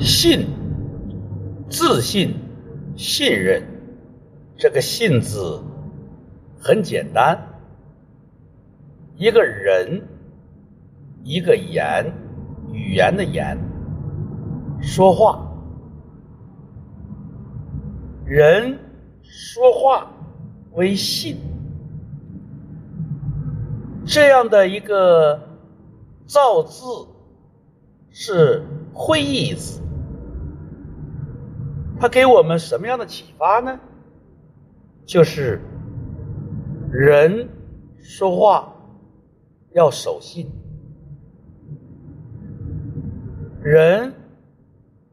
信，自信、信任，这个“信”字很简单，一个人，一个言，语言的言，说话，人说话为信，这样的一个造字是会意字。它给我们什么样的启发呢？就是人说话要守信，人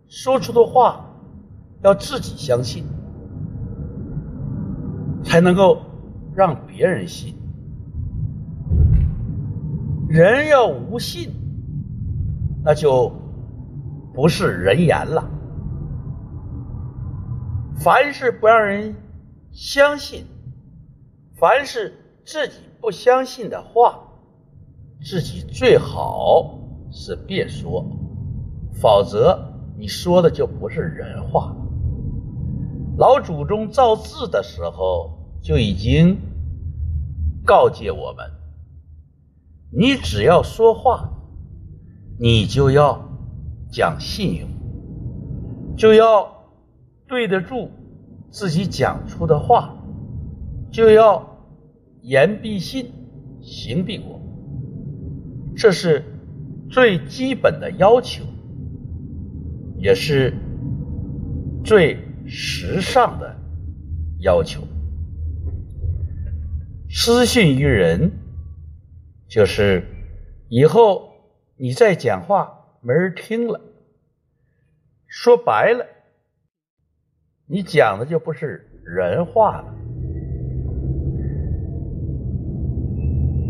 说出的话要自己相信，才能够让别人信。人要无信，那就不是人言了。凡是不让人相信，凡是自己不相信的话，自己最好是别说，否则你说的就不是人话。老祖宗造字的时候就已经告诫我们：你只要说话，你就要讲信用，就要。对得住自己讲出的话，就要言必信，行必果，这是最基本的要求，也是最时尚的要求。失信于人，就是以后你再讲话没人听了。说白了。你讲的就不是人话了，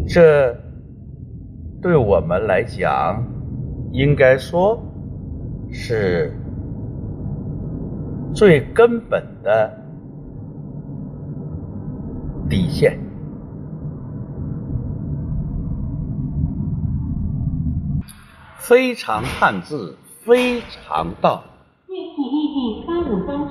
这对我们来讲，应该说是最根本的底线。非常汉字，非常道。运气预计三五三